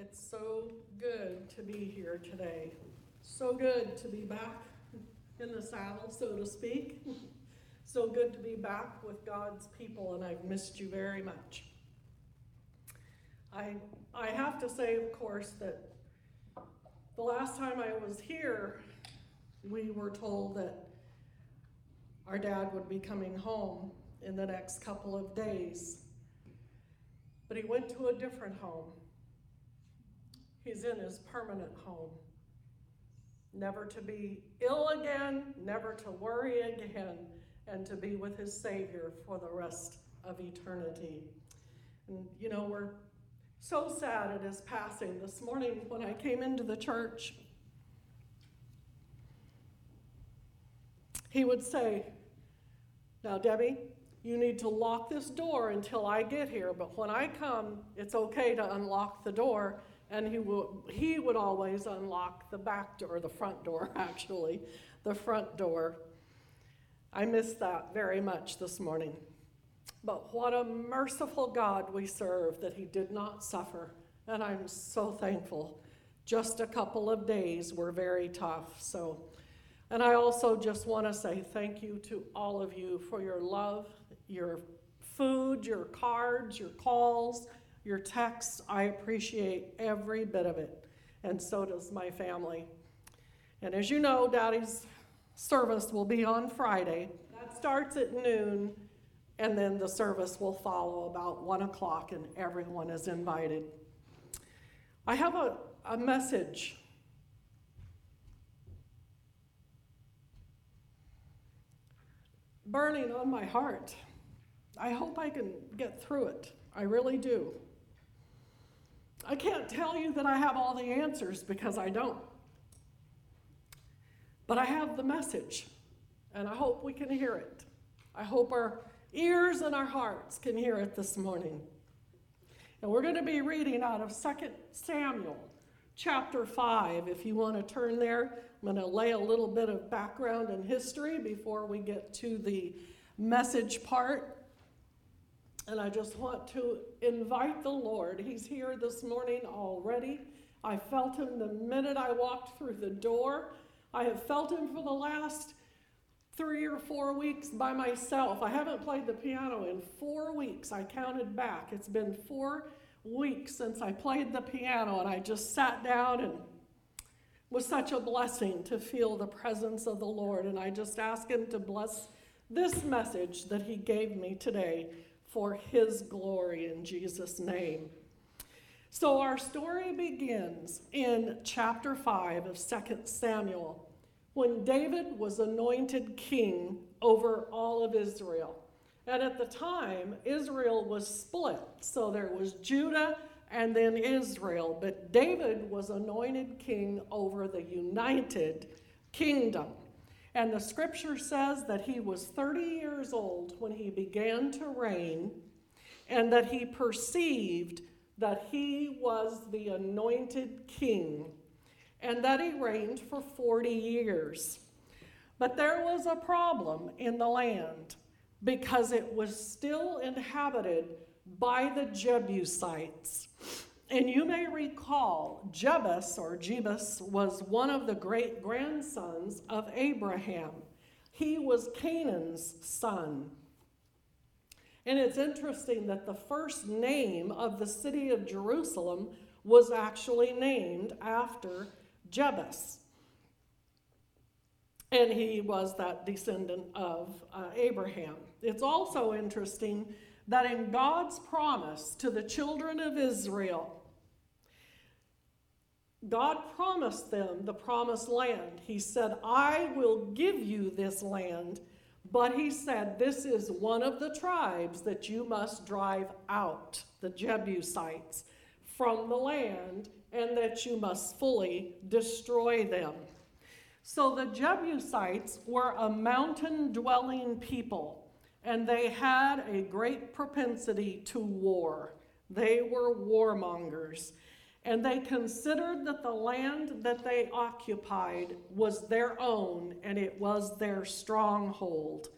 It's so good to be here today. So good to be back in the saddle, so to speak. So good to be back with God's people, and I've missed you very much. I, I have to say, of course, that the last time I was here, we were told that our dad would be coming home in the next couple of days. But he went to a different home. He's in his permanent home. Never to be ill again, never to worry again, and to be with his Savior for the rest of eternity. And you know, we're so sad at his passing. This morning, when I came into the church, he would say, Now, Debbie, you need to lock this door until I get here, but when I come, it's okay to unlock the door. And he would, he would always unlock the back door, the front door, actually, the front door. I miss that very much this morning. But what a merciful God we serve that he did not suffer. And I'm so thankful. Just a couple of days were very tough. So, and I also just want to say thank you to all of you for your love, your food, your cards, your calls, your text. I appreciate every bit of it, and so does my family. And as you know, Daddy's service will be on Friday. That starts at noon, and then the service will follow about 1 o'clock, and everyone is invited. I have a, a message. Burning on my heart. I hope I can get through it. I really do. I can't tell you that I have all the answers because I don't. But I have the message, and I hope we can hear it. I hope our ears and our hearts can hear it this morning. And we're going to be reading out of 2 Samuel chapter 5. If you want to turn there, I'm going to lay a little bit of background and history before we get to the message part. And I just want to invite the Lord. He's here this morning already. I felt him the minute I walked through the door. I have felt him for the last three or four weeks by myself. I haven't played the piano in four weeks. I counted back. It's been four weeks since I played the piano, and I just sat down and was such a blessing to feel the presence of the Lord. And I just ask Him to bless this message that He gave me today for his glory in Jesus' name. So our story begins in chapter 5 of 2 Samuel when David was anointed king over all of Israel. And at the time, Israel was split. So there was Judah and then Israel. But David was anointed king over the united kingdom. And the scripture says that he was 30 years old when he began to reign, and that he perceived that he was the anointed king, and that he reigned for 40 years. But there was a problem in the land because it was still inhabited by the Jebusites. And you may recall, Jebus or Jebus was one of the great grandsons of Abraham. He was Canaan's son. And it's interesting that the first name of the city of Jerusalem was actually named after Jebus. And he was that descendant of uh, Abraham. It's also interesting that in God's promise to the children of Israel, God promised them the promised land. He said, I will give you this land, but He said, This is one of the tribes that you must drive out, the Jebusites, from the land, and that you must fully destroy them. So the Jebusites were a mountain dwelling people, and they had a great propensity to war. They were warmongers and they considered that the land that they occupied was their own and it was their stronghold.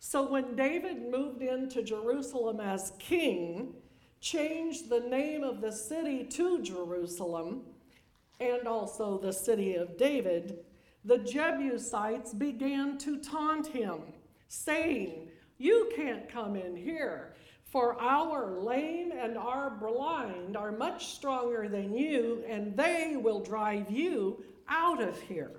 So when David moved into Jerusalem as king, changed the name of the city to Jerusalem and also the city of David, the Jebusites began to taunt him, saying, You can't come in here, for our lame and our blind are much stronger than you, and they will drive you out of here.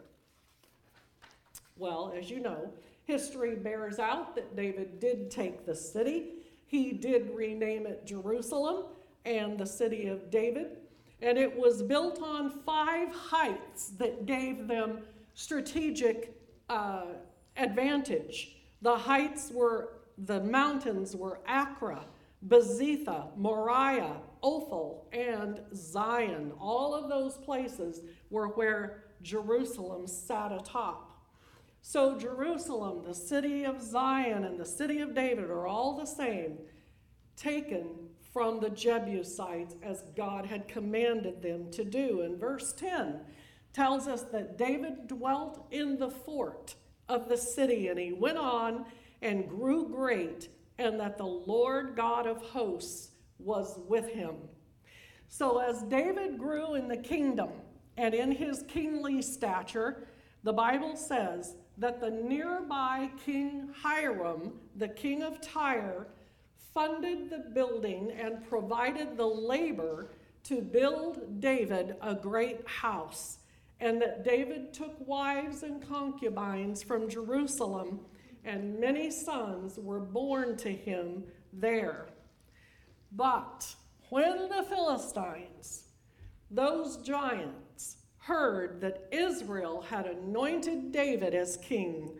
Well, as you know, history bears out that David did take the city. He did rename it Jerusalem and the city of David. And it was built on five heights that gave them strategic uh, advantage. The heights were, the mountains were Acra, Bezetha, Moriah, Ophel, and Zion. All of those places were where Jerusalem sat atop. So, Jerusalem, the city of Zion, and the city of David are all the same, taken from the Jebusites as God had commanded them to do. And verse 10 tells us that David dwelt in the fort of the city, and he went on and grew great, and that the Lord God of hosts was with him. So, as David grew in the kingdom and in his kingly stature, the Bible says that the nearby King Hiram, the king of Tyre, funded the building and provided the labor to build David a great house, and that David took wives and concubines from Jerusalem, and many sons were born to him there. But when the Philistines, those giants, heard that Israel had anointed David as king,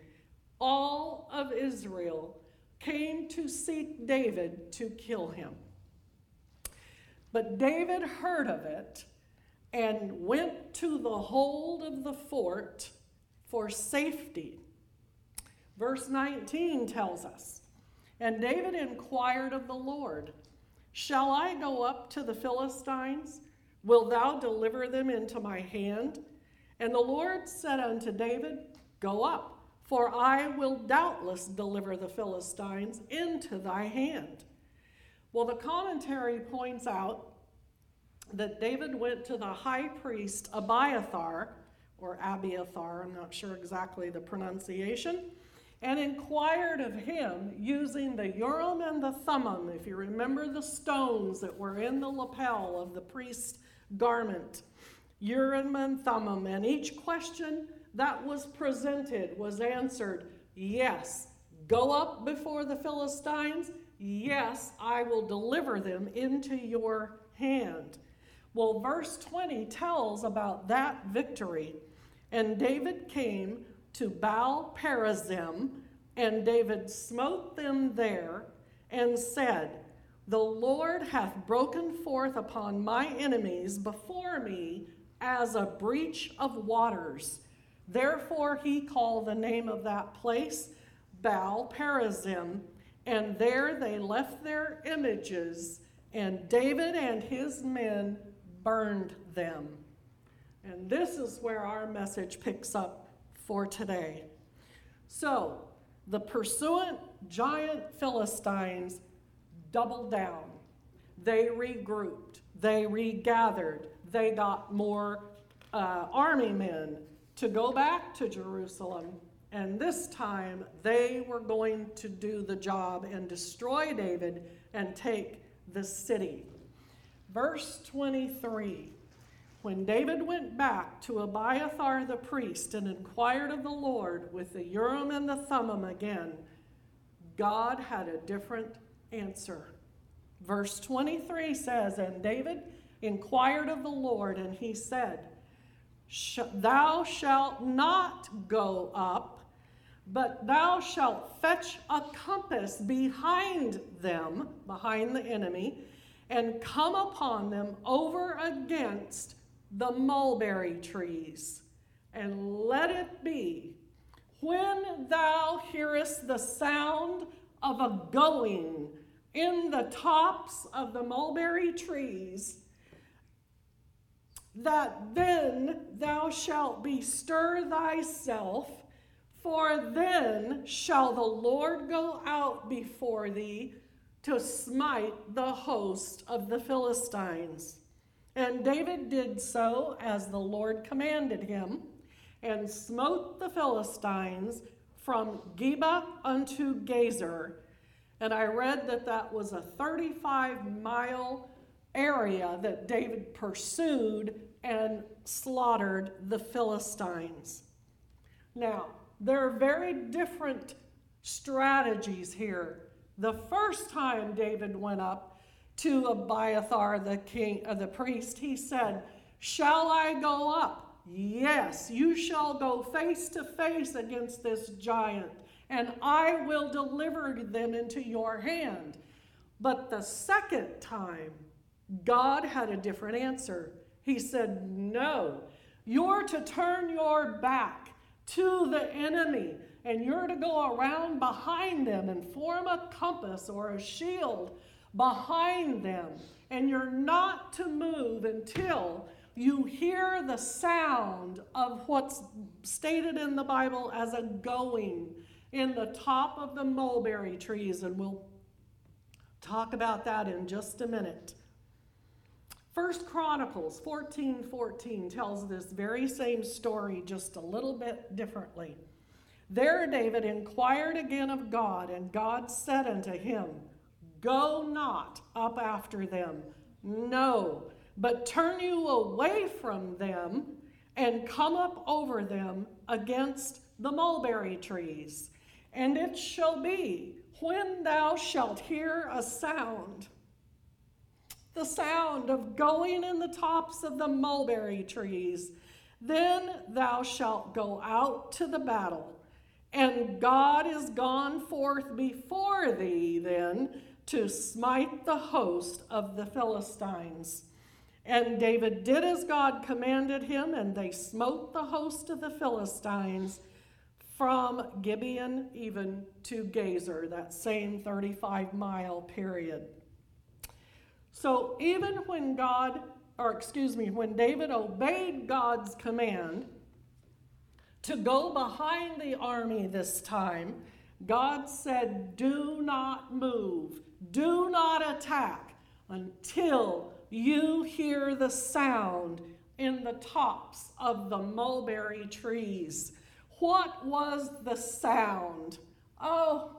all of Israel came to seek David to kill him. But David heard of it and went to the hold of the fort for safety. Verse 19 tells us And David inquired of the Lord, Shall I go up to the Philistines? Will thou deliver them into my hand? And the Lord said unto David, Go up for I will doubtless deliver the Philistines into thy hand. Well, the commentary points out that David went to the high priest Abiathar, or Abiathar, I'm not sure exactly the pronunciation, and inquired of him using the Urim and the Thummim, if you remember the stones that were in the lapel of the priest's garment. Urim and Thummim, and each question that was presented was answered yes. Go up before the Philistines. Yes, I will deliver them into your hand. Well, verse 20 tells about that victory. And David came to Baal Perazim, and David smote them there and said, The Lord hath broken forth upon my enemies before me as a breach of waters. Therefore, he called the name of that place Baal Perazim, and there they left their images, and David and his men burned them. And this is where our message picks up for today. So, the pursuant giant Philistines doubled down. They regrouped, they regathered, they got more uh, army men, to go back to Jerusalem, and this time they were going to do the job and destroy David and take the city. Verse 23 When David went back to Abiathar the priest and inquired of the Lord with the Urim and the Thummim again, God had a different answer. Verse 23 says, And David inquired of the Lord, and he said, Thou shalt not go up, but thou shalt fetch a compass behind them, behind the enemy, and come upon them over against the mulberry trees. And let it be, when thou hearest the sound of a going in the tops of the mulberry trees, that then thou shalt bestir thyself, for then shall the Lord go out before thee to smite the host of the Philistines. And David did so as the Lord commanded him, and smote the Philistines from Geba unto Gazer. And I read that that was a 35 mile area that David pursued and slaughtered the Philistines. Now, there are very different strategies here. The first time David went up to Abiathar, the king, uh, the priest, he said, "Shall I go up?" Yes, you shall go face to face against this giant, and I will deliver them into your hand. But the second time, God had a different answer. He said, No, you're to turn your back to the enemy, and you're to go around behind them and form a compass or a shield behind them. And you're not to move until you hear the sound of what's stated in the Bible as a going in the top of the mulberry trees, and we'll talk about that in just a minute. First Chronicles 14 14 tells this very same story just a little bit differently. There David inquired again of God, and God said unto him, Go not up after them, no, but turn you away from them and come up over them against the mulberry trees. And it shall be, when thou shalt hear a sound, the sound of going in the tops of the mulberry trees. Then thou shalt go out to the battle, and God is gone forth before thee then to smite the host of the Philistines. And David did as God commanded him, and they smote the host of the Philistines from Gibeon even to Gazer, that same 35 mile period. So even when God, or excuse me, when David obeyed God's command to go behind the army this time, God said, Do not move, do not attack until you hear the sound in the tops of the mulberry trees. What was the sound? Oh,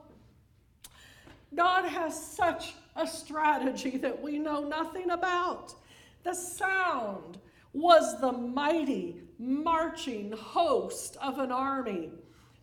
God has such a strategy that we know nothing about. The sound was the mighty marching host of an army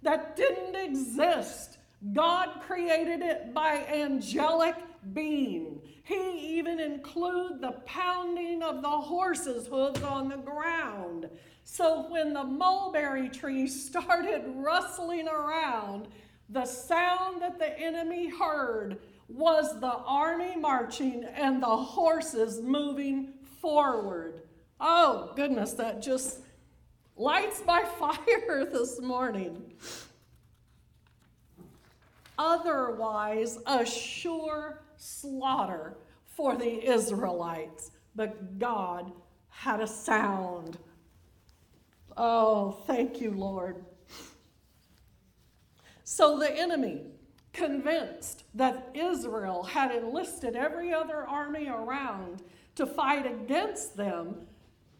that didn't exist. God created it by angelic being. He even included the pounding of the horses' hooves on the ground. So when the mulberry trees started rustling around, the sound that the enemy heard was the army marching and the horses moving forward. Oh, goodness, that just lights my fire this morning. Otherwise, a sure slaughter for the Israelites. But God had a sound. Oh, thank you, Lord. So the enemy, convinced that Israel had enlisted every other army around to fight against them,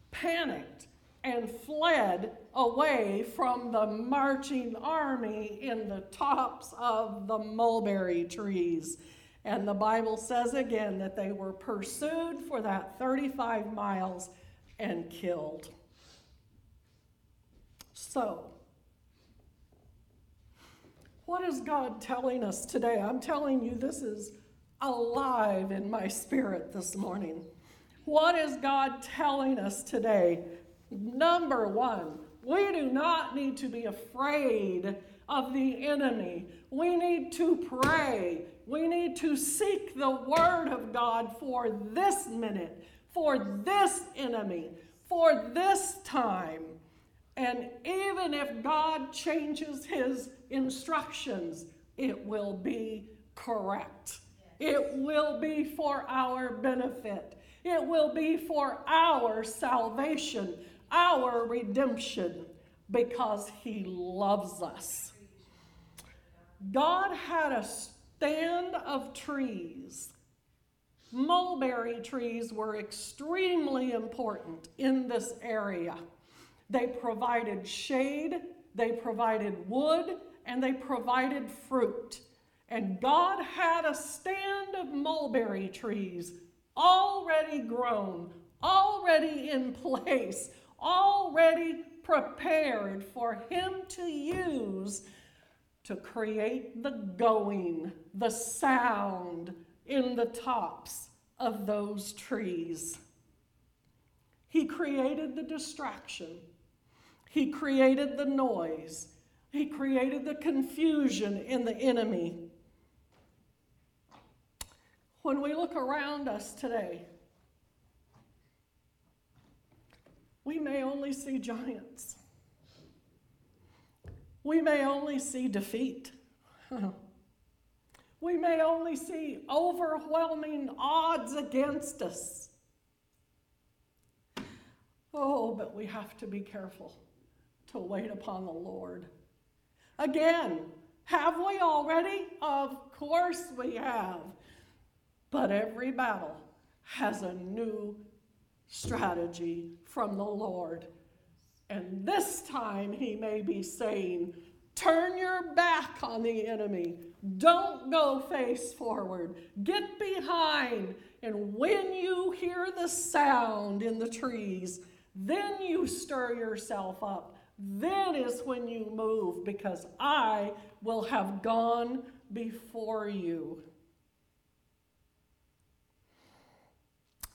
panicked and fled away from the marching army in the tops of the mulberry trees. And the Bible says again that they were pursued for that 35 miles and killed. So, what is God telling us today? I'm telling you, this is alive in my spirit this morning. What is God telling us today? Number one, we do not need to be afraid of the enemy. We need to pray. We need to seek the word of God for this minute, for this enemy, for this time. And even if God changes his instructions, it will be correct. It will be for our benefit. It will be for our salvation, our redemption, because He loves us. God had a stand of trees. Mulberry trees were extremely important in this area. They provided shade, they provided wood, and they provided fruit. And God had a stand of mulberry trees already grown, already in place, already prepared for Him to use to create the going, the sound in the tops of those trees. He created the distraction. He created the noise. He created the confusion in the enemy. When we look around us today, we may only see giants. We may only see defeat. we may only see overwhelming odds against us. Oh, but we have to be careful to wait upon the Lord. Again, have we already? Of course we have. But every battle has a new strategy from the Lord. And this time he may be saying, Turn your back on the enemy. Don't go face forward. Get behind. And when you hear the sound in the trees, then you stir yourself up. Then is when you move, because I will have gone before you.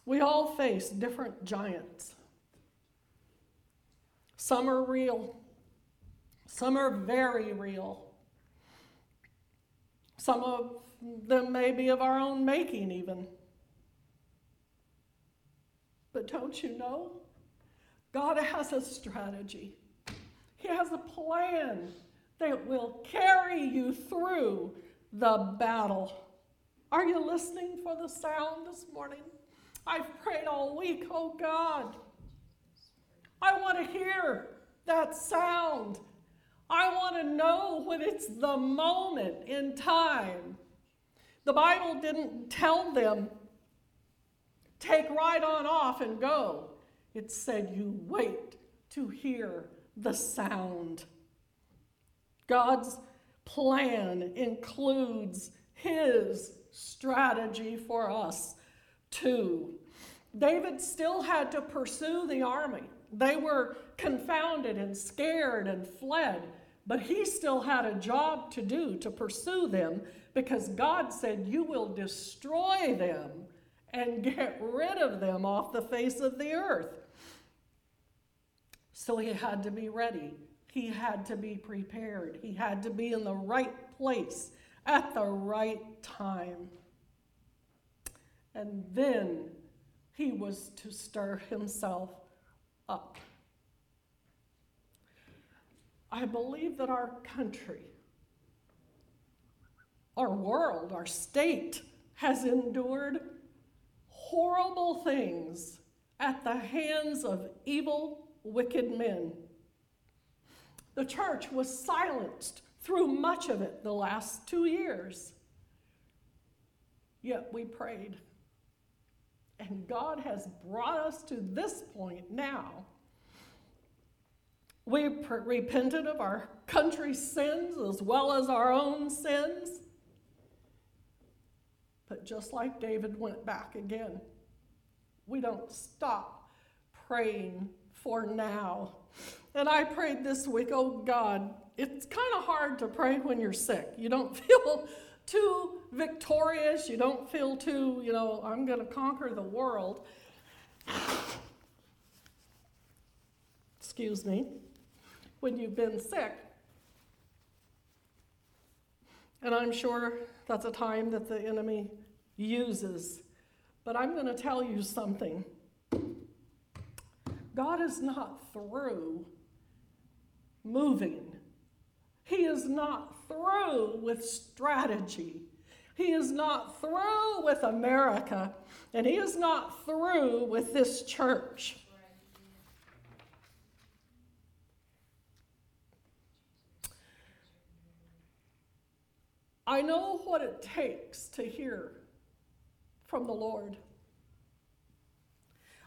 We all face different giants. Some are real, some are very real. Some of them may be of our own making, even. But don't you know? God has a strategy, He has a plan that will carry you through the battle. Are you listening for the sound this morning? I've prayed all week, oh God. I want to hear that sound. I want to know when it's the moment in time. The Bible didn't tell them, take right on off and go. It said, you wait to hear the sound. God's plan includes His strategy for us too. David still had to pursue the army. They were confounded and scared and fled, but he still had a job to do to pursue them because God said, You will destroy them and get rid of them off the face of the earth. So he had to be ready. He had to be prepared. He had to be in the right place at the right time. And then he was to stir himself up. I believe that our country, our world, our state has endured horrible things at the hands of evil, wicked men. The church was silenced through much of it the last two years. Yet we prayed. And God has brought us to this point now. We repented of our country's sins as well as our own sins. But just like David went back again, we don't stop praying for now. And I prayed this week, oh God, it's kind of hard to pray when you're sick. You don't feel too victorious. You don't feel too, you know, I'm going to conquer the world. Excuse me. When you've been sick. And I'm sure that's a time that the enemy uses. But I'm going to tell you something. God is not through moving. He is not through with strategy. He is not through with America, and He is not through with this church. I know what it takes to hear from the Lord.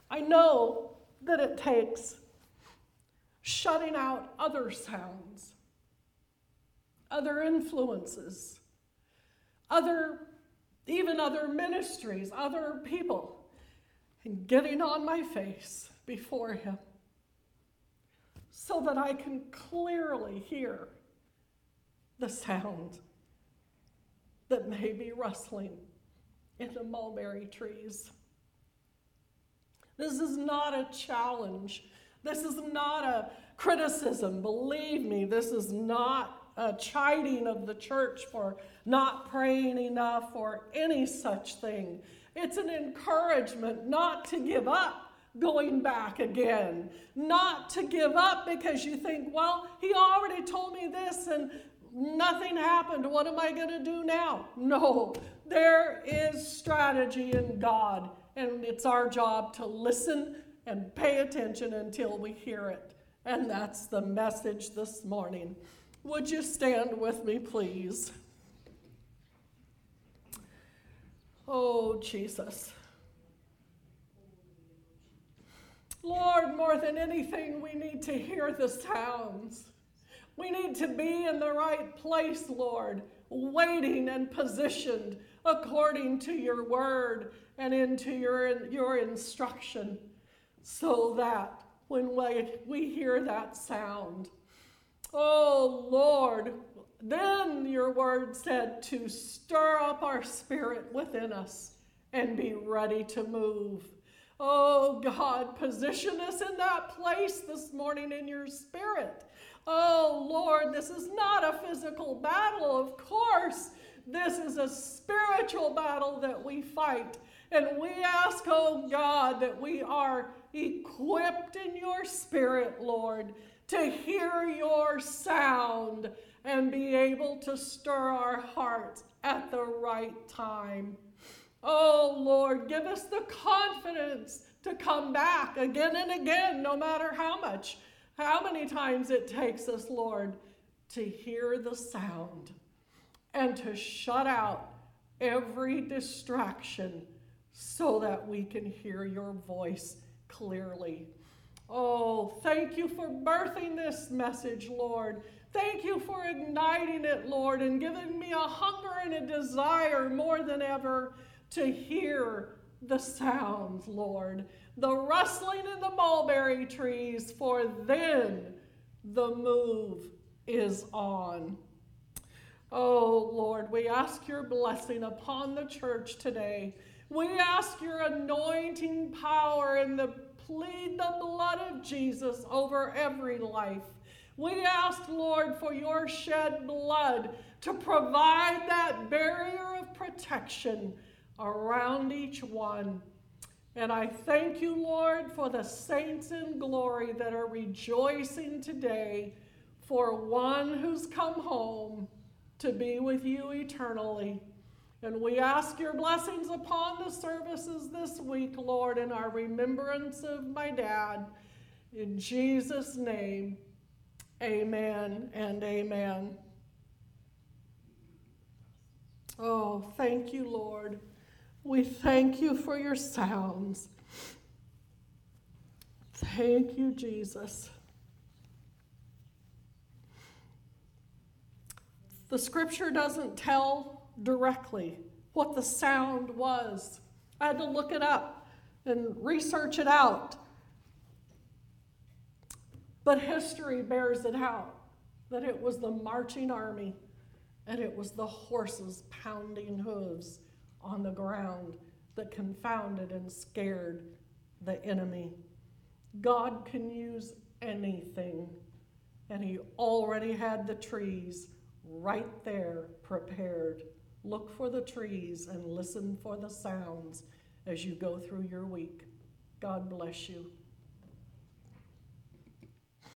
I know that it takes shutting out other sounds, other influences, other even other ministries, other people, and getting on my face before him so that I can clearly hear the sound that may be rustling in the mulberry trees. This is not a challenge. This is not a criticism. Believe me, this is not a chiding of the church for not praying enough or any such thing. It's an encouragement not to give up going back again, not to give up because you think, well, he already told me this and nothing happened. What am I going to do now? No, there is strategy in God, and it's our job to listen and pay attention until we hear it. And that's the message this morning. Would you stand with me, please? Oh, Jesus. Lord, more than anything, we need to hear the sounds. We need to be in the right place, Lord, waiting and positioned according to your word and into your, your instruction, so that when we, we hear that sound, oh Lord, then your word said to stir up our spirit within us and be ready to move. Oh God, position us in that place this morning in your spirit Oh Lord, this is not a physical battle, of course. This is a spiritual battle that we fight. And we ask, oh God, that we are equipped in your spirit, Lord, to hear your sound and be able to stir our hearts at the right time. Oh Lord, give us the confidence to come back again and again, no matter how much how many times it takes us, Lord, to hear the sound and to shut out every distraction so that we can hear your voice clearly. Oh, thank you for birthing this message, Lord. Thank you for igniting it, Lord, and giving me a hunger and a desire more than ever to hear the sounds, Lord the rustling in the mulberry trees, for then the move is on. Oh Lord, we ask your blessing upon the church today. We ask your anointing power and the plead the blood of Jesus over every life. We ask, Lord, for your shed blood to provide that barrier of protection around each one. And I thank you, Lord, for the saints in glory that are rejoicing today for one who's come home to be with you eternally. And we ask your blessings upon the services this week, Lord, in our remembrance of my dad. In Jesus' name, amen and amen. Oh, thank you, Lord. We thank you for your sounds. Thank you, Jesus. The scripture doesn't tell directly what the sound was. I had to look it up and research it out. But history bears it out that it was the marching army and it was the horses pounding hooves on the ground that confounded and scared the enemy. God can use anything, and He already had the trees right there prepared. Look for the trees and listen for the sounds as you go through your week. God bless you.